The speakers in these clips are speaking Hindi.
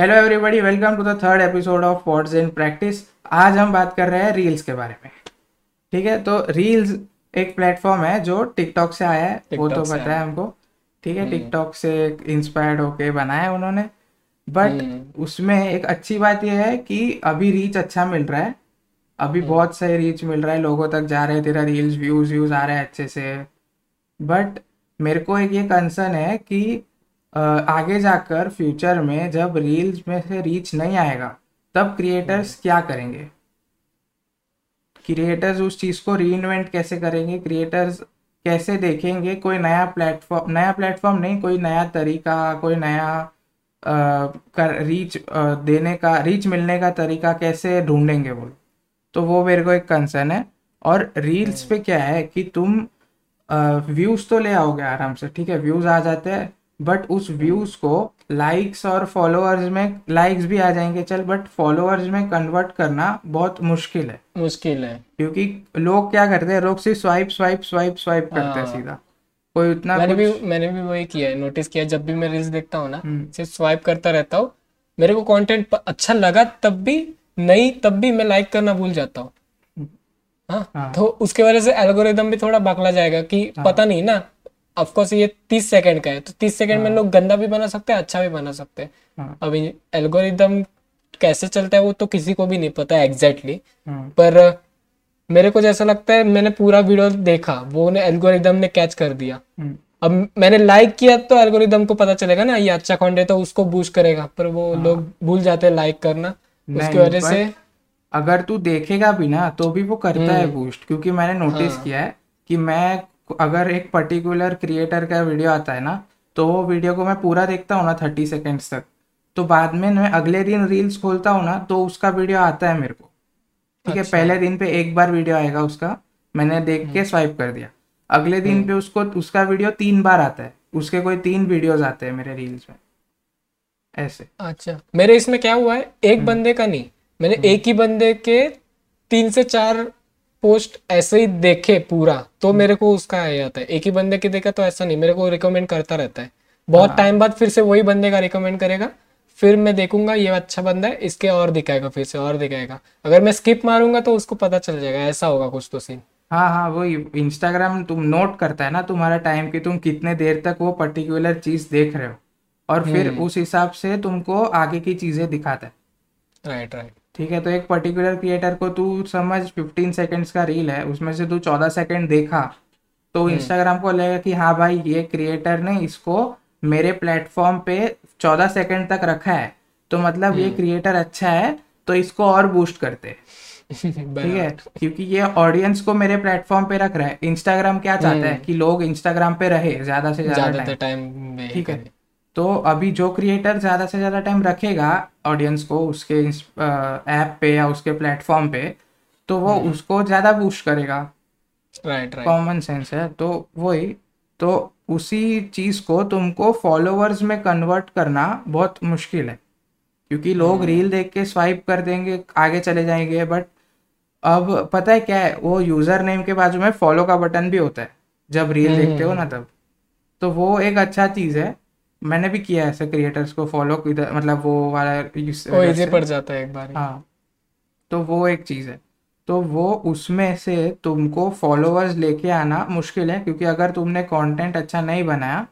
Hello everybody welcome to the third episode of words in practice आज हम बात कर रहे हैं रील्स के बारे में। ठीक है? तो रील्स एक प्लेटफॉर्म है जो टिकटॉक से आया है। वो तो पता है हमको। ठीक है? हम्म। टिकटॉक से इंस्पायर्ड होके बनाया है उन्होंने। But hmm. उसमें एक अच्छी बात यह है कि अभी रीच अच्छा मिल रहा है। अभी हम्म। बहुत सही रीच मिल रहा है। लोगों तक जा रहे हैं। तेरा रील्स व्यूज़ व्यूज़ आ रहे हैं अच्छे से। बट मेरे को एक ये कंसर्न है कि आगे जाकर फ्यूचर में जब रील्स में से रीच नहीं आएगा तब क्रिएटर्स क्या करेंगे? क्रिएटर्स उस चीज़ को रीइन्वेंट कैसे करेंगे? क्रिएटर्स कैसे देखेंगे? कोई नया प्लेटफॉर्म नया प्लेटफॉर्म नहीं कोई नया तरीका कोई नया अ, कर रीच अ, देने का रीच मिलने का तरीका कैसे ढूंढेंगे वो? तो वो मेरे को एक कंसर्न है। और रील्स पे क्या है कि तुम व्यूज़ तो ले आओगे आराम से ठीक है? व्यूज़ आ जाते हैं। बट उस व्यूज़ को लाइक्स और फॉलोअर्स में लाइक्स भी आ जाएँगे चल बट फॉलोअर्स में कन्वर्ट करना बहुत मुश्किल है मुश्किल है क्योंकि लोग क्या करते हैं लोग सिर्फ़ स्वाइप स्वाइप स्वाइप स्वाइप करते हैं। सीधा कोई उतना मैंने भी मैंने भी वही किया है नोटिस किया जब भी मैं रील्स देखता हूँ ना हम्म। सिर्फ़ स्वाइप करता रहता हूँ मेरे को कंटेंट अच्छा लगा तब भी नहीं तब भी मैं लाइक करना भूल जाता हूँ हाँ हाँ। तो उसके वजह से एल्गोरिदम भी थोड़ा बकला जाएगा कि हाँ। पता नहीं ना ऑफ़ कोर्स ये तीस सेकंड का है तो तीस सेकंड में लोग गंदा भी बना सकते हैं अच्छा भी बना सकते हैं। हाँ। अभी एल्गोरिदम कैसे चलता है वो तो किसी को भी नहीं पता एग्जैक्टली हम्म, पर मेरे को जैसा लगता है मैंने पूरा वीडियो देखा वो ने एल्गोरिदम ने कैच कर दिया। हम्म, अब मैंने लाइक किया तो एल्गोरिदम को पता चलेगा ना ये अच्छा कंटेंट है तो उसको बूस्ट करेगा पर वो लोग भूल जाते हैं लाइक करना उसकी वजह से। अगर तू देखेगा भी ना तो भी वो करता है हम्म। बूस्ट क्योंकि मैंने नोटिस हाँ। किया है कि मैं अगर एक पर्टिकुलर क्रिएटर का वीडियो आता है ना तो वो वीडियो को मैं पूरा देखता हूँ ना थर्टी सेकेंड्स तक। तो बाद में मैं अगले दिन रील्स खोलता हूँ ना तो उसका वीडियो आता है मेरे को। ठीक है अच्छा। पहले दिन पे एक बार वीडियो आएगा उसका मैंने देख हम्म। के स्वाइप कर दिया। अगले दिन पे उसको उसका वीडियो तीन बार आता है। उसके कोई तीन वीडियोस आते हैं मेरे रील्स में। ऐसे। अच्छा। मेरे इसमें क्या हुआ है? हम्म। एक बंदे का नहीं मैंने एक ही बंदे के तीन से चार पोस्ट ऐसे ही देखे पूरा हम्म। तो मेरे को उसका आ जाता है। एक ही बंदे के देखा तो ऐसा नहीं मेरे को रिकमेंड करता रहता है। हाँ। बहुत टाइम बाद फिर से वही बंदे का रिकमेंड करेगा फिर मैं देखूँगा ये अच्छा बंदा है इसके और दिखाएगा फिर से और दिखाएगा। अगर मैं स्किप मारूँगा तो उसको पता चल जाएगा ऐसा होगा कुछ तो सीन हाँ हाँ वही इंस्टाग्राम तुम नोट करता है ना तुम्हारा टाइम कि तुम कितने देर तक वो पर्टिकुलर चीज़ देख रहे हो। और फिर हम्म। उस हिसाब से तुमको आगे की चीज़ें दिखाता है। राइट राइट ठीक है तो एक पर्टिकुलर क्रिएटर को तू समझ 15 सेकंड्स का रील है उसमें से तू 14 सेकंड देखा तो हम्म। इंस्टाग्राम को लगेगा कि हाँ भाई ये क्रिएटर ने इसको मेरे प्लेटफॉर्म पे चौदह सेकेंड तक रखा है तो मतलब हम्म। ये क्रिएटर अच्छा है तो इसको और बूस्ट करते। हैं ठीक है क्योंकि ये ऑडियंस को मेरे प्लेटफॉर्म पे रख रहा है। इंस्टाग्राम क्या चाहता है कि लोग इंस्टाग्राम पे रहे ज़्यादा से ज़्यादा टाइम ठीक है तो अभी जो क्रिएटर ज़्यादा से ज़्यादा टाइम रखेगा ऑडियंस को उसके ऐप पे या उसके प्लेटफॉर्म पे तो वो उसको ज़्यादा बूस्ट करेगा। राइट राइट कॉमन सेंस है। तो वही तो उसी चीज़ को तुमको फॉलोअर्स में कन्वर्ट करना बहुत मुश्किल है। क्योंकि लोग रील देख के स्वाइप कर देंगे आगे चले जाएँगे बट अब पता है क्या है? वो यूज़र नेम के बाजू में फॉलो का बटन भी होता है। जब रील देखते हो ना तब। तो वो एक अच्छा चीज़ है। मैंने भी किया है ऐसे क्रिएटर्स को फॉलो इधर मतलब वो वाला। पड़ जाता है एक बार हाँ। तो वो एक चीज़ है। तो वो उसमें से तुमको फॉलोअर्स लेके आना मुश्किल है क्योंकि अगर तुमने कंटेंट अच्छा नहीं बनाया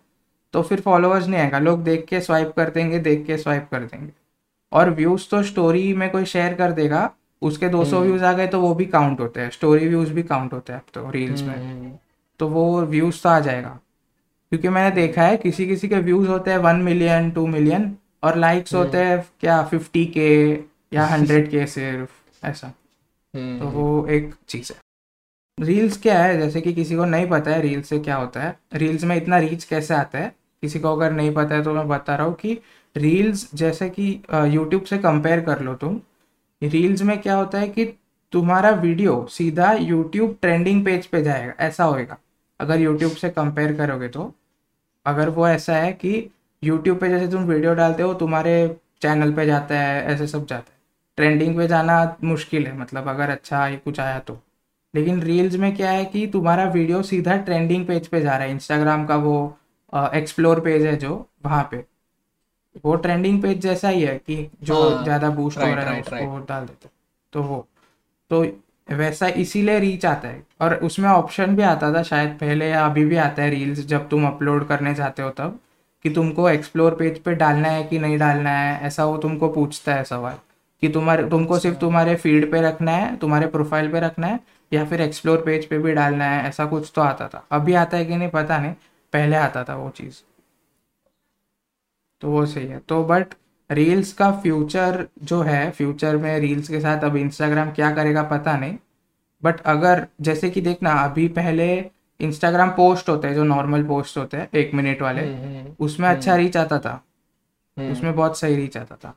तो फिर फॉलोअर्स नहीं आएगा। लोग देख के स्वाइप कर देंगे देख के स्वाइप कर देंगे। और व्यूज़ तो स्टोरी में कोई शेयर कर देगा उसके 200 व्यूज़ आ गए तो वो भी काउंट होते हैं। स्टोरी व्यूज़ भी काउंट होते हैं अब तो रील्स में। हम्म, तो वो व्यूज़ तो आ जाएगा। क्योंकि मैंने देखा है किसी किसी के व्यूज़ होते हैं वन मिलियन टू मिलियन और लाइक्स होते हैं क्या फिफ्टी के या हंड्रेड के सिर्फ़ ऐसा। हम्म, तो वो एक चीज़ है। रील्स क्या है? जैसे कि किसी को नहीं पता है रील्स से क्या होता है। रील्स में इतना रीच कैसे आता है? किसी को अगर नहीं पता है तो मैं बता रहा हूँ कि रील्स जैसे कि यूट्यूब से कंपेयर कर लो तुम रील्स में क्या होता है कि तुम्हारा वीडियो सीधा यूट्यूब ट्रेंडिंग पेज पे जाएगा ऐसा होएगा। अगर यूट्यूब से कंपेयर करोगे तो। अगर वो ऐसा है कि यूट्यूब पे जैसे तुम वीडियो डालते हो तुम्हारे चैनल पे जाता है ऐसे सब जाता है। ट्रेंडिंग पे जाना मुश्किल है मतलब अगर अच्छा ही कुछ आया तो। लेकिन रील्स में क्या है कि तुम्हारा वीडियो सीधा ट्रेंडिंग पेज पे जा रहा है इंस्टाग्राम का वो एक्सप्लोर पेज है जो वहाँ पे। वो ट्रेंडिंग पेज जैसा ही है कि जो हाँ, ज़्यादा बूस्ट हो रहा है उसको डाल देते तो वो तो वैसा इसीलिए रीच आता है। और उसमें ऑप्शन भी आता था शायद पहले या अभी भी आता है रील्स जब तुम अपलोड करने जाते हो तब कि तुमको एक्सप्लोर पेज पे डालना है कि नहीं डालना है ऐसा वो तुमको पूछता है सवाल कि तुम्हारे तुमको सिर्फ़ तुम्हारे फ़ीड पे रखना है तुम्हारे प्रोफ़ाइल पे रखना है या फिर एक्सप्लोर पेज पे भी डालना है ऐसा कुछ तो आता था। अभी आता है कि नहीं पता नहीं पहले आता था वो चीज़। तो वो सही है। तो बट रील्स का फ्यूचर जो है फ्यूचर में रील्स के साथ अब इंस्टाग्राम क्या करेगा पता नहीं. बट अगर जैसे कि देखना अभी पहले इंस्टाग्राम पोस्ट होते हैं जो नॉर्मल पोस्ट होते हैं एक मिनट वाले हम्म, उसमें अच्छा रीच आता था. हम्म, उसमें बहुत सही रीच आता था.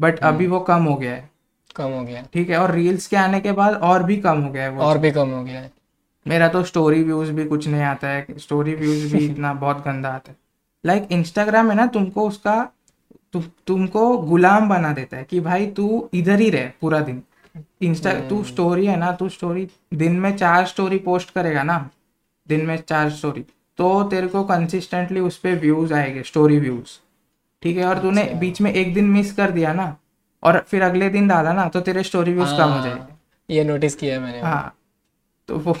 बट अभी वो कम हो गया है. कम हो गया ठीक है और रील्स के आने के बाद और भी कम हो गया है वो. और भी कम हो गया है। मेरा तो स्टोरी व्यूज़ भी कुछ नहीं आता है. स्टोरी व्यूज़ भी इतना बहुत गंदा आता है. लाइक like, इंस्टाग्राम है ना तुमको उसका तु, तुमको गुलाम बना देता है कि भाई तू इधर ही रह पूरा दिन। इंस्टा तू स्टोरी है ना तू स्टोरी दिन में चार स्टोरी पोस्ट करेगा ना दिन में चार स्टोरी तो तेरे को कंसिस्टेंटली उस पर व्यूज़ आएँगे स्टोरी व्यूज़ ठीक है और तूने बीच में एक दिन मिस कर दिया ना और फिर अगले दिन डाला ना तो तेरे स्टोरी व्यूज़ कम हो जाएँगे। हाँ, ये नोटिस किया है मैंने। हाँ तो वो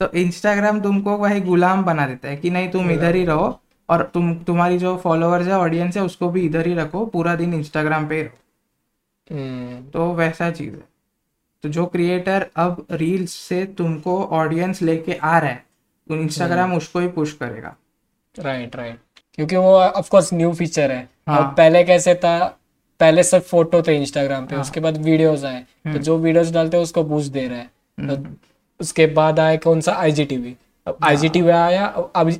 तो इंस्टाग्राम तुमको वही गुलाम बना देता है कि नहीं तुम इधर ही रहो और तुम तुम्हारी जो फॉलोअर्स है ऑडियंस है उसको भी इधर ही रखो पूरा दिन इंस्टाग्राम पे रहो। हम्म, तो वैसा चीज़ है। तो जो क्रिएटर अब रील्स से तुमको ऑडियंस लेके आ रहा है तो इंस्टाग्राम उसको ही पुश करेगा। राइट राइट क्योंकि वो ऑफ़ कोर्स न्यू फीचर है। हाँ। और पहले कैसे था? पहले सब फ़ोटो थे इंस्टाग्राम पे हाँ. उसके बाद वीडियोस आए। तो जो वीडियोस डालते हैं उसको बूस्ट दे रहा है। तो उसके बाद आए कौन सा? आईजीटीवी अब आईजीटीवी आया अब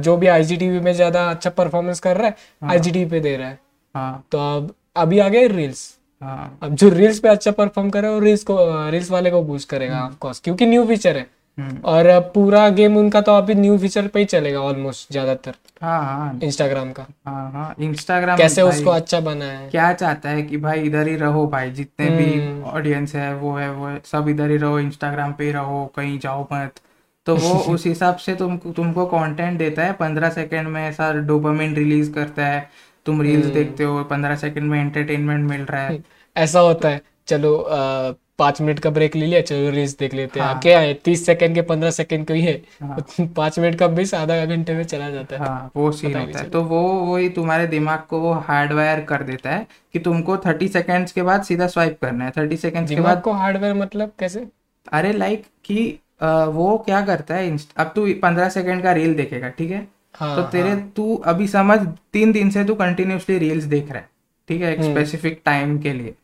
जो भी आईजीटीवी में ज़्यादा अच्छा परफॉर्मेंस कर रहा है आईजीटीवी पे दे रहा है। हाँ। तो अब अभी आ गया रील्स हाँ। अब जो रील्स पे अच्छा परफॉर्म करे वो रील्स को रील्स वाले को बूस्ट करेगा ऑफ़ कोर्स क्योंकि न्यू फीचर है। हम्म। और पूरा गेम उनका तो अभी न्यू फीचर पे ही चलेगा ऑलमोस्ट ज़्यादातर। हाँ हाँ। इंस्टाग्राम का। हाँ हाँ इंस्टाग्राम कैसे उसको अच्छा बनाया है। क्या चाहता है कि भाई इधर ही रहो भाई जितने भी हम्म। ऑडियंस है वो है वो है सब इधर ही रहो इंस्टाग्राम पे ही रहो कहीं जाओ मत। तो वो उस हिसाब से तुमको तुमको कंटेंट देता है पंद्रह सेकंड में ऐसा डोपामिन रिलीज़ करता है। तुम हम्म। रील्स देखते हो पंद्रह सेकंड में एंटरटेनमेंट मिल रहा है। ऐसा होता है। चलो आ, पाँच मिनट का ब्रेक ले लिया चलो रील्स देख लेते हैं। हाँ। क्या है तीस सेकंड के पंद्रह सेकंड को ही है? पाँच मिनट का बीस आधा घंटे में चला जाता है। हाँ वो सीन होता है। तो वो वही तुम्हारे दिमाग को वो हार्डवायर कर देता है कि तुमको थर्टी सेकेंड्स के बाद सीधा स्वाइप करना है। थर्टी सेकेंड्स के बाद को हार्डवेयर मतलब कैसे? अरे लाइक कि वो क्या करता है अब तू पंद्रह सेकंड का रील देखेगा ठीक है? हाँ तो तेरे तू अभी समझ तीन दिन से तू कंटिन्यूसली रील्स देख रहा है ठीक है? एक हम्म। स्पेसिफिक टाइम के लिए।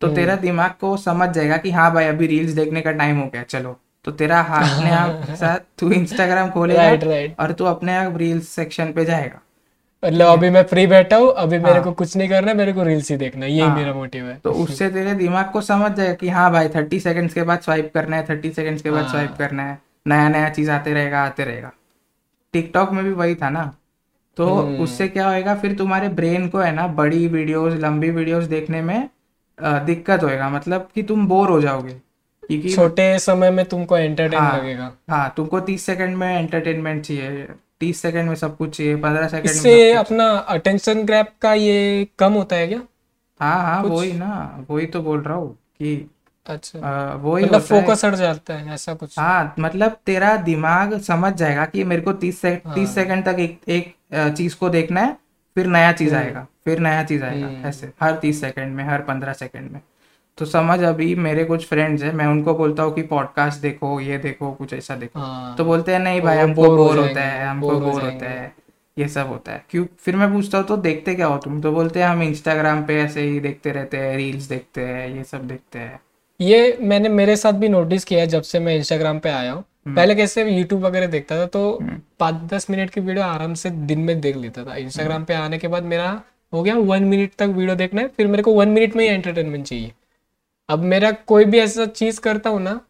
तो तेरा दिमाग को समझ जाएगा कि हाँ भाई अभी रील्स देखने का टाइम हो गया चलो। तो तेरा हाथ अपने आप साथ तू इंस्टाग्राम खोलेगा राइट राइट और तू अपने आप रील्स सेक्शन पे जाएगा। मतलब अभी मैं फ्री बैठा हूँ अभी मेरे हाँ। को कुछ नहीं करना है मेरे को रील्स ही देखना है यही मेरा मोटिव है तो उससे तेरे दिमाग को समझ जाएगा कि हाँ भाई थर्टी सेकंड्स के बाद स्वाइप करना है थर्टी सेकंड्स के बाद हाँ। स्वाइप करना है नया नया चीज़ आते रहेगा आते रहेगा टिकटॉक में भी वही था ना तो हम्म। उससे क्या होएगा फिर तुम्हारे ब्रेन को है ना बड़ी वीडियोस लंबी वीडियोस देखने में दिक्कत होएगा मतलब कि तुम बोर हो जाओगे क्योंकि छोटे समय में तुमको एंटरटेन हाँ। लगेगा हाँ तुमको तीस सेकंड में एंटरटेनमेंट चाहिए तीस सेकंड में सब कुछ चाहिए पंद्रह सेकंड में इससे। अपना अटेंशन ग्रैप का ये कम होता है क्या हाँ हाँ वही ना वही तो बोल रहा हूँ कि अच्छा वही मतलब होता है फोकस हट जाता है ऐसा कुछ हाँ मतलब तेरा दिमाग समझ जाएगा कि मेरे को तीस से हाँ। तीस सेकंड तक एक एक चीज़ को देखना है फिर नया चीज़। आएगा फिर नया चीज़ आएगा ऐसे हर तीस सेकंड में हर पंद्रह सेकंड में तो समझ अभी मेरे कुछ फ्रेंड्स हैं मैं उनको बोलता हूँ कि पॉडकास्ट देखो ये देखो कुछ ऐसा देखो। हाँ। तो बोलते हैं नहीं भाई हमको बोर होता है हमको बोर होता। है ये सब होता है। क्यों? फिर मैं पूछता हूँ तो देखते क्या हो तुम? तो बोलते हैं हम इंस्टाग्राम पे ऐसे ही देखते रहते हैं रील्स देखते हैं ये सब देखते हैं। ये मैंने मेरे साथ भी नोटिस किया है जब से मैं इंस्टाग्राम पे आया हूँ। हम्म। पहले कैसे यूट्यूब वगैरह देखता था तो पाँच दस मिनट की वीडियो आराम से दिन में देख लेता था। इंस्टाग्राम पे आने के बाद मेरा हो गया वन मिनट तक वीडियो देखना है फिर मेरे को वन मिनट में ही एंटरटेनमेंट चाहिए। अब मेरा कोई भी ऐसा चीज़ करता हूँ ना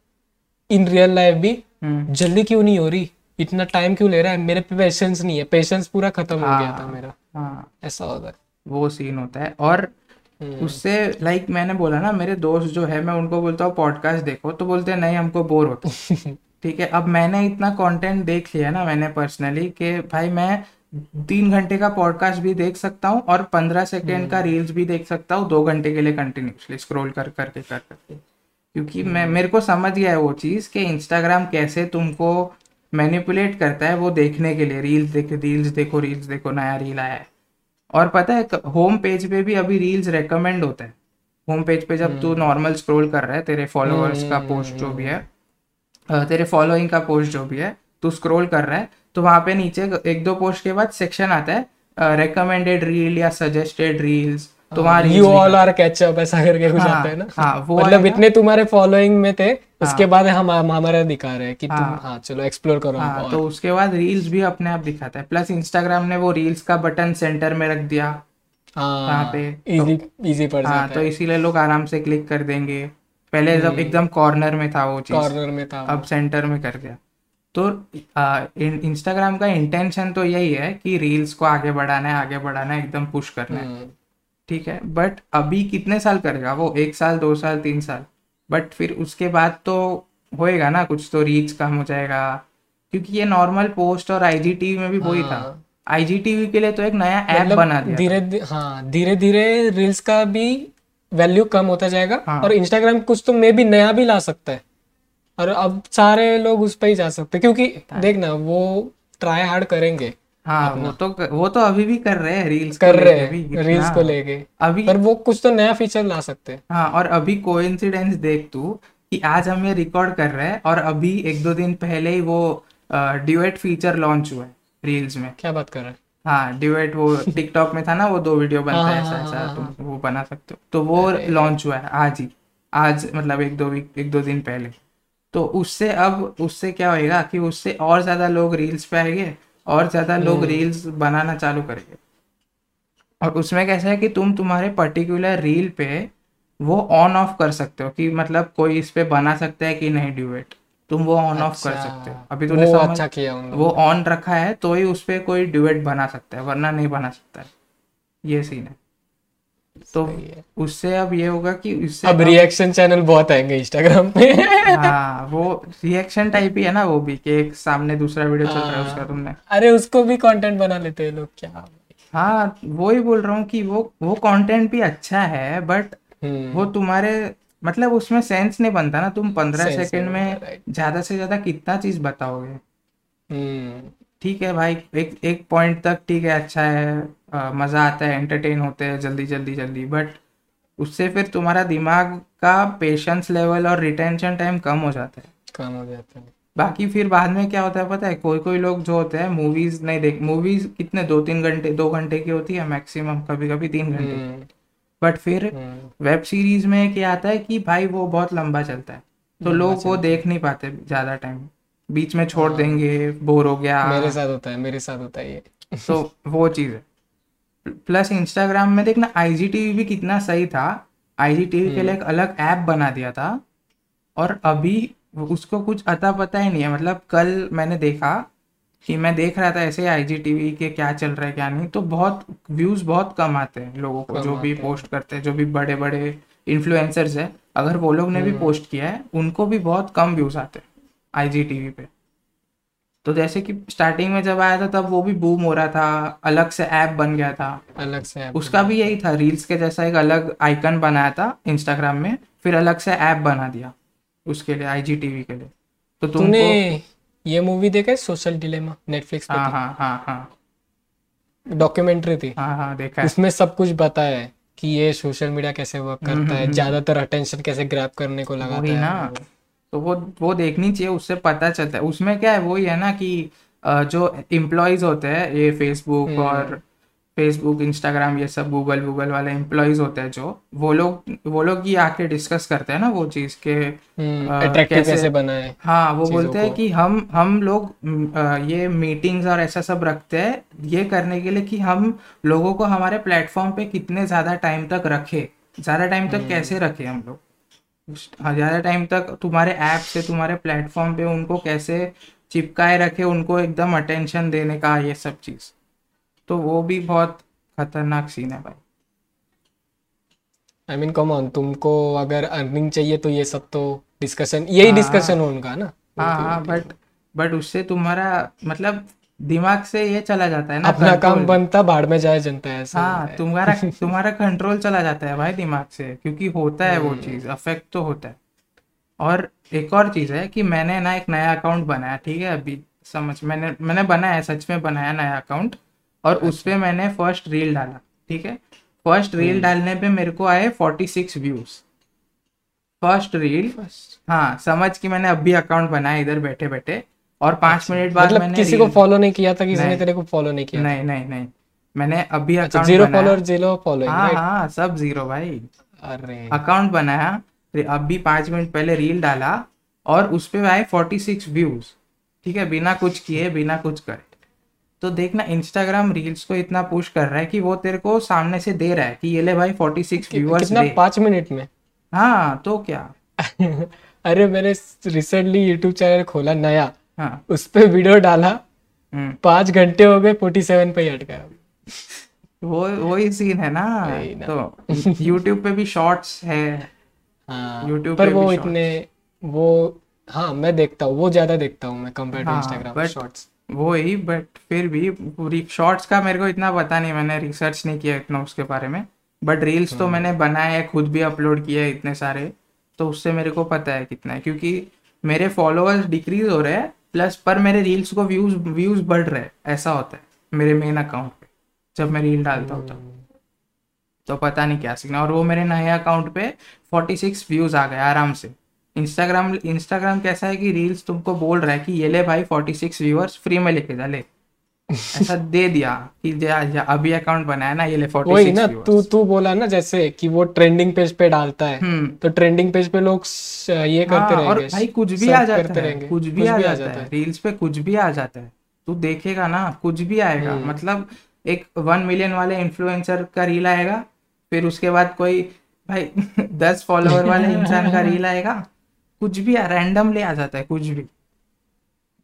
इन रियल लाइफ भी हम्म। जल्दी क्यों नहीं हो रही? इतना टाइम क्यों ले रहा है? मेरे पे पेशेंस नहीं है। पेशेंस पूरा खत्म हो गया था मेरा। हाँ। ऐसा होता है वो सीन होता है। और हम्म। उससे लाइक मैंने बोला ना मेरे दोस्त जो है मैं उनको बोलता हूँ पॉडकास्ट देखो। तो बोलते हैं नहीं हमको बोर होता है। ठीक है? अब मैंने इतना कंटेंट देख लिया ना मैंने पर्सनली कि भाई मैं तीन घंटे का पॉडकास्ट भी देख सकता हूँ और पंद्रह सेकेंड का रील्स भी देख सकता हूँ दो घंटे के लिए कंटिन्यूसली स्क्रोल कर करके कर करके क्योंकि मैं मेरे को समझ गया है वो चीज़ कि इंस्टाग्राम कैसे तुमको मैनिपुलेट करता है वो देखने के लिए। रील्स देख रील्स देखो रील्स देखो नया रील आया है। और पता है होम पेज पे भी अभी रील्स रेकमेंड होता है। होम पेज पे जब तू नॉर्मल स्क्रॉल कर रहा है तेरे फॉलोअर्स का पोस्ट जो भी है तेरे फॉलोइंग का पोस्ट जो भी है तू स्क्रॉल कर रहा है तो वहाँ पे नीचे एक दो पोस्ट के बाद सेक्शन आता है रिकमेंडेड रील या सजेस्टेड रील्स तो वहाँ यू ऑल आर कैचअप ऐसा करके कुछ हाँ, आता है ना? हाँ, वो मतलब इतने तुम्हारे फॉलोइंग में थे हाँ, उसके बाद हम हम हमारा दिखा रहे हैं कि हाँ, तुम हाँ। हाँ चलो एक्सप्लोर करो हाँ और। तो उसके बाद रील्स भी अपने आप दिखाता है। प्लस इंस्टाग्राम ने वो रील्स का बटन सेंटर में रख दिया। हाँ पे इजी इजी पड़ हाँ तो इसीलिए लोग आराम से क्लिक कर देंगे। पहले जब एकदम कॉर्नर में था वो चीज़ कॉर्नर में था अब सेंटर में कर दिया। तो इंस्टाग्राम का इंटेंशन तो यही है कि रील्स को आगे बढ़ाना है आगे बढ़ाना है एकदम पुश करना है। हम्म, ठीक है? बट अभी कितने साल करेगा वो? एक साल दो साल तीन साल? बट फिर उसके बाद तो होएगा ना कुछ तो रीच कम हो जाएगा। क्योंकि ये नॉर्मल पोस्ट और आईजीटीवी में भी वही था। हाँ। आईजीटीवी के लिए तो एक नया ऐप मतलब बना दिया धीरे हाँ धीरे धीरे रील्स का भी वैल्यू कम होता जाएगा हाँ। और इंस्टाग्राम कुछ तो मे भी नया भी ला सकता है। और अब सारे लोग उस पर ही जा सकते हैं क्योंकि देखना वो ट्राई हार्ड करेंगे हाँ वो तो वो तो अभी भी कर रहे हैं रील्स कर रहे हैं रील्स को लेके। अभी पर वो कुछ तो नया फीचर ला सकते हैं। हाँ और अभी कोइंसिडेंस देख तू कि आज हम ये रिकॉर्ड कर रहे हैं और अभी एक दो दिन पहले ही वो ड्यूएट फीचर लॉन्च हुआ है रील्स में। क्या बात कर रहे हैं? हाँ ड्यूएट वो टिकटॉक में था ना वो दो वीडियो बनता है हाँ, ऐसा हाँ, ऐसा तुम वो बना सकते हो। तो वो लॉन्च हुआ है आज ही। आज मतलब एक दो वीक एक दो दिन पहले। तो उससे अब उससे क्या होएगा कि उससे और ज़्यादा लोग रील्स पे आएँगे और ज़्यादा लोग हम्म। रील्स बनाना चालू करेंगे। और उसमें कैसा है कि तुम तुम्हारे पर्टिकुलर रील पे वो ऑन ऑफ़ कर सकते हो कि मतलब कोई इस पे बना सकता है कि नहीं ड्यूएट तुम वो ऑन ऑफ़ कर सकते हो। अभी तूने अच्छा। वो समझ अच्छा किया वो ऑन रखा है तो ही उस पर कोई ड्यूएट बना सकता है वरना नहीं बना सकता है। ये सीन है। तो उससे अब ये होगा कि उससे अब रिएक्शन चैनल बहुत आएँगे इंस्टाग्राम पे। हाँ वो रिएक्शन टाइप ही है ना वो भी कि एक सामने दूसरा वीडियो चल रहा है उसका तुमने। अरे उसको भी कंटेंट बना लेते हैं लोग क्या हाँ। वो ही बोल रहा हूँ कि वो वो कंटेंट भी अच्छा है बट हम्म। वो तुम्हारे मतलब उसमें सेंस नहीं बनता ना तुम पंद्रह सेकंड में ज़्यादा से ज़्यादा कितना चीज़ बताओगे। हम्म। ठीक है भाई एक एक पॉइंट तक ठीक है अच्छा है। मज़ा आता है एंटरटेन होते हैं जल्दी जल्दी जल्दी। बट उससे फिर तुम्हारा दिमाग का पेशेंस लेवल और रिटेंशन टाइम कम हो जाता है। कम हो जाता है। बाकी फिर बाद में क्या होता है पता है? कोई कोई लोग जो होते हैं मूवीज़ नहीं देख मूवीज़ कितने दो तीन घंटे दो घंटे की होती है मैक्सिमम कभी कभी तीन घंटे। हम्म, बट फिर हम्म, वेब सीरीज़ में क्या आता है कि भाई वो बहुत लंबा चलता है। तो लोग वो देख नहीं पाते ज़्यादा टाइम बीच में छोड़ देंगे बोर हो गया। हाँ। मेरे साथ होता है मेरे साथ होता है ये। तो वो चीज़ है। प्लस इंस्टाग्राम में देखना आईजीटीवी भी कितना सही था। आईजीटीवी के लिए एक अलग ऐप बना दिया था। और अभी उसको कुछ अता पता ही नहीं है। मतलब कल मैंने देखा कि मैं देख रहा था ऐसे आईजीटीवी के क्या चल रहा है क्या नहीं। तो बहुत व्यूज़ बहुत कम आते हैं लोगों को जो भी पोस्ट करते हैं जो भी बड़े बड़े इन्फ्लुएंसर्स है। अगर वो लोग ने भी पोस्ट किया है उनको भी बहुत कम व्यूज़ आते हैं आईजीटीवी पे। तो जैसे कि स्टार्टिंग में जब आया था तब वो भी बूम हो रहा था। अलग से ऐप बन गया था। अलग से app उसका भी यही था। रील्स के जैसा एक अलग आइकन बनाया था इंस्टाग्राम में फिर अलग से ऐप बना दिया उसके लिए आईजीटीवी के लिए। तो तुमको तूने ये मूवी देखा है सोशल डिलेमा नेटफ्लिक्स हाँ हाँ हाँ हाँ। डॉक्यूमेंट्री थी। हाँ हाँ देखा है। उसमें सब कुछ बताया है कि ये सोशल मीडिया कैसे वर्क हम्म, करता है ज़्यादातर अटेंशन कैसे ग्रैप करने को लगाता है। ना। तो वो वो देखनी चाहिए उससे पता चलता है उसमें क्या है वही है ना कि जो एम्प्लॉयज़ होते हैं ये फेसबुक हम्म। और फेसबुक इंस्टाग्राम ये सब गूगल गूगल वाले एम्प्लॉयज़ होते हैं जो वो लोग वो लोग ही आके डिस्कस करते हैं ना वो चीज़ के अ, अट्रैक्टिव कैसे- कैसे बना है वो बोलते हैं कि हम हम लोग ये मीटिंग्स और ऐसा सब रखते हैं ये करने के लिए कि हम लोगों को हमारे प्लेटफॉर्म पे कितने ज़्यादा टाइम तक रखे ज़्यादा टाइम हम्म। तक कैसे रखे हम लोग ज़्यादा टाइम तक तुम्हारे ऐप से तुम्हारे प्लेटफॉर्म पे उनको कैसे चिपकाए रखे उनको एकदम अटेंशन देने का ये सब चीज़। तो वो भी बहुत खतरनाक सीन है भाई। आई मीन कम ऑन तुमको अगर अर्निंग चाहिए तो ये सब तो डिस्कशन यही डिस्कशन हो उनका ना? हाँ हाँ बट बट उससे तुम्हारा मतलब दिमाग से ये चला जाता है ना अपना काम। बनता बाढ़ में जाए जनता है ऐसा हाँ। तुम्हारा तुम्हारा कंट्रोल चला जाता है भाई दिमाग से क्योंकि होता है हम्म। वो चीज़ अफेक्ट तो होता है और एक और चीज़ है कि मैंने ना एक नया अकाउंट बनाया ठीक है अभी समझ मैंने मैंने बनाया सच में बनाया नया अकाउंट और उस अच्छा। पे मैंने फ़र्स्ट रील डाला ठीक है फ़र्स्ट हम्म। रील डालने पे मेरे को आए forty six views first reel हाँ समझ कि मैंने अभी अकाउंट बनाया इधर बैठे बैठे और पाँच मिनट बाद मतलब मैंने किसी को फॉलो नहीं किया था किसी ने तेरे को फॉलो नहीं किया नहीं नहीं नहीं। मैंने अभी अच्छा अकाउंट ज़ीरो बनाया। फॉलोअर ज़ीरो फॉलोइंग हाँ राइट हाँ सब ज़ीरो भाई। अरे। अकाउंट बनाया अभी पाँच मिनट पहले रील डाला और उस पे आए फोर्टी सिक्स व्यूज़ ठीक है बिना कुछ किए बिना कुछ करे। तो देखना इंस्टाग्राम रील्स को इतना पुश कर रहा है कि वो तेरे को सामने से दे रहा है कि ये ले भाई फोर्टी सिक्स व्यूअर्स कितना पाँच मिनट में? हाँ तो क्या? अरे मैंने रिसेंटली यूट्यूब चैनल खोला नया। हाँ। उस पे वीडियो डाला। हम्म। पाँच घंटे हो गए फोर्टी सेवन पे ही अटका वो वही सीन है ना। ना। तो यूट्यूब पे भी शॉर्ट्स है। हाँ। YouTube पर पे वो भी इतने वो हाँ मैं देखता हूँ वो ज़्यादा देखता हूँ मैं compare to Instagram but- shorts वो ही बट फिर भी पूरी शॉर्ट्स का मेरे को इतना पता नहीं मैंने रिसर्च नहीं किया इतना उसके बारे में। But reels hmm. तो मैंने बनाए हैं खुद भी अपलोड किए हैं इतने सारे। तो उससे मेरे को पता है कितना है क्योंकि मेरे फॉलोअर्स डिक्रीज हो रहे हैं। प्लस पर मेरे रील्स को व्यूज़ व्यूज़ बढ़ रहे ऐसा होता है, मेरे मेन अकाउंट पे, जब मैं रील डालता हूँ तो पता नहीं क्या सीखना और वो मेरे नए अकाउंट पे 46 व्यूज़ आ गए आराम से। इंस्टाग्राम इंस्टाग्राम कैसा है कि रील्स तुमको बोल रहा है कि, ये ले भाई 46 व्यूअर्स फ्री में लेके जा, ले। ऐसा दे दिया कि अभी अकाउंट बनाया ना ये ले 46 वही ना तू तू बोला ना जैसे कि वो ट्रेंडिंग पेज पे डालता है हम्म। तो ट्रेंडिंग पेज पे लोग ये करते हाँ, और रहेंगे भाई कुछ भी आ जाता करते है कुछ भी आ जाता है रील्स पे कुछ भी आ जाता है। तू देखेगा ना कुछ भी आएगा हम्म। मतलब एक वन मिलियन वाले इन्फ्लुएंसर का रील आएगा फिर उसके बाद कोई भाई दस फॉलोअर वाले इंसान का रील आएगा कुछ भी रैंडमली आ जाता है कुछ भी।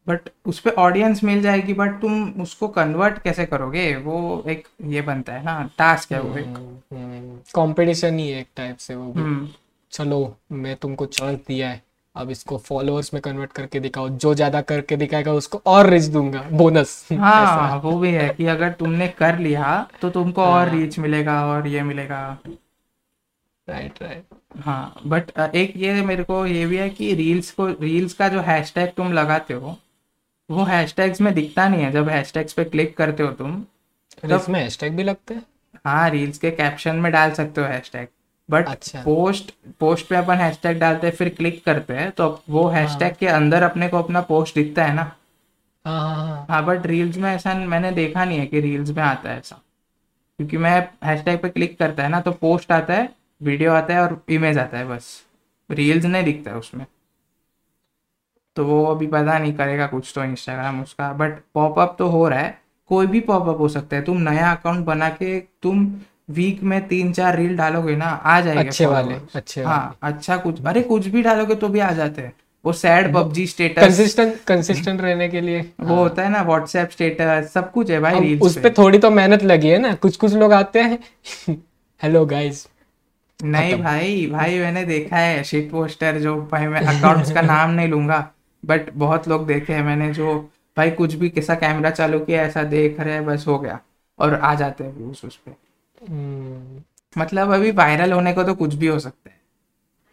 बट उस पे ऑडियंस मिल जाएगी बट तुम उसको कन्वर्ट कैसे करोगे? वो एक ये बनता है ना टास्क है वो एक। कंपटीशन ही एक टाइप से वो भी। हम्म। चलो मैं तुमको चांस दिया है। अब इसको फॉलोअर्स में कन्वर्ट करके दिखाओ। जो ज़्यादा करके दिखाएगा उसको और रिच दूँगा। बोनस हाँ वो भी है कि अगर तुमने कर लिया तो तुमको और हाँ। रीच मिलेगा और ये मिलेगा। राइट राइट हाँ बट एक ये मेरे को ये भी है कि रील्स को रील्स का जो हैशटैग तुम लगाते हो वो हैशटैग्स में दिखता नहीं है। जब हैशटैग्स पे क्लिक करते हो तुम इसमें हैशटैग भी लगते हैं? हाँ रील्स के कैप्शन में डाल सकते हो हैशटैग बट अच्छा। पोस्ट पोस्ट पे अपन हैशटैग डालते हैं फिर क्लिक करते हैं तो वो हाँ। हैशटैग के अंदर अपने को अपना पोस्ट दिखता है ना? हाँ हाँ हाँ। हाँ बट रील्स में ऐसा मैंने देखा नहीं है कि रील्स में आता है ऐसा। क्योंकि मैं हैशटैग पे क्लिक करता है ना तो पोस्ट आता है वीडियो आता है और इमेज आता है बस। रील्स नहीं दिखता है उसमें। तो वो अभी पता नहीं करेगा कुछ तो इंस्टाग्राम उसका बट पॉपअप तो हो रहा है। कोई भी पॉपअप हो सकता है। तुम नया अकाउंट बना के तुम वीक में तीन चार रील डालोगे ना आ जाएगा अच्छे वाले। अच्छे वाले। हाँ अच्छा कुछ अरे कुछ भी डालोगे तो भी आ जाते हैं। वो sad PUBG status consistent consistent रहने के लिए। वो होता है ना व्हाट्सएप स्टेटस सब कुछ है भाई रील्स उस पे थोड़ी तो मेहनत लगी है ना। कुछ कुछ लोग आते हैं। हेलो गाइस नहीं भाई भाई मैंने देखा है शीट पोस्टर जो भाई मैं अकाउंट्स का नाम नहीं लूँगा। बट बहुत लोग देखे हैं मैंने जो भाई कुछ भी कैसा कैमरा चालू किया ऐसा देख रहे हैं बस हो गया। और आ जाते हैं व्यूज़ उस पे। मतलब अभी वायरल होने को तो कुछ भी हो सकता है।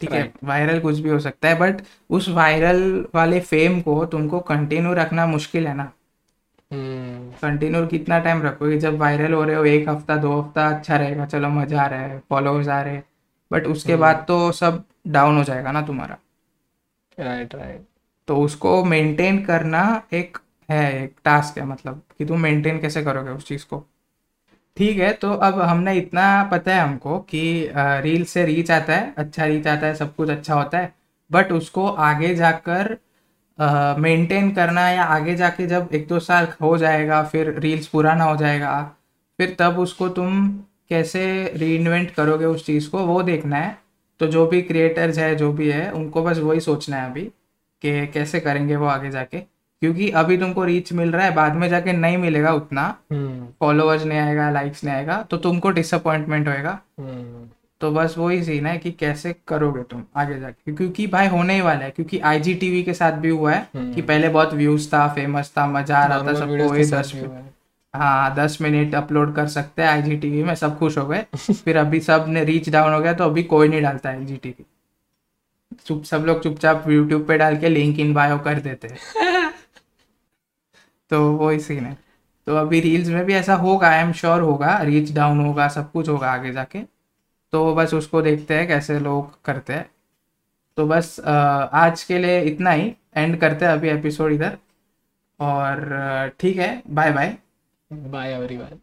ठीक है वायरल कुछ भी हो सकता है बट उस वायरल वाले फेम को तुमको कंटिन्यू रखना मुश्किल है ना। कंटिन्यू कितना टाइम रखोगे? जब वायरल हो रहे हो एक हफ़्ता दो हफ़्ता अच्छा रहेगा चलो मज़ा आ रहा है फॉलोअर्स आ रहे हैं। बट उसके बाद तो सब डाउन हो जाएगा ना तुम्हारा। राइट राइट तो उसको मेंटेन करना एक है, एक टास्क है मतलब कि तुम मेंटेन कैसे करोगे उस चीज़ को? ठीक है तो अब हमने इतना पता है हमको कि रील से रीच आता है अच्छा रीच आता है, सब कुछ अच्छा होता है बट उसको आगे जाकर मेंटेन करना या आगे जाके जब एक दो साल हो जाएगा, फिर रील्स पुराना हो जाएगा, फिर तब उसको तुम कैसे री करोगे उस चीज़ को, वो देखना है। तो जो भी क्रिएटर्स है, जो भी है, उनको बस वही सोचना है अभी। कि कैसे करेंगे वो आगे जाके? क्योंकि अभी तुमको रीच मिल रहा है बाद में जाके नहीं मिलेगा उतना। हम्म। फॉलोअर्स नहीं आएगा लाइक्स नहीं आएगा तो तुमको डिसअपॉइंटमेंट होएगा। तो बस वही सीन है कि कैसे करोगे तुम आगे जाके? क्योंकि भाई होने ही वाला है क्योंकि आईजीटीवी के साथ भी हुआ है कि पहले बहुत व्यूज़ था फ़ेमस था मज़ा आ रहा था सबको दस है। हाँ दस मिनट अपलोड कर सकते हैं आईजीटीवी में सब खुश हो गए। फिर अभी सबने रीच डाउन हो गया तो अभी कोई नहीं डालता है आईजीटीवी चुप सब लोग चुपचाप यूट्यूब पे डाल के लिंक इन बायो कर देते। हैं तो वही सीन है। तो अभी रील्स में भी ऐसा होगा आई एम श्योर होगा रीच डाउन होगा सब कुछ होगा आगे जाके। तो बस उसको देखते हैं कैसे लोग करते हैं। तो बस आज के लिए इतना ही। एंड करते हैं अभी एपिसोड इधर। और ठीक है बाय बाय बाय एवरीवन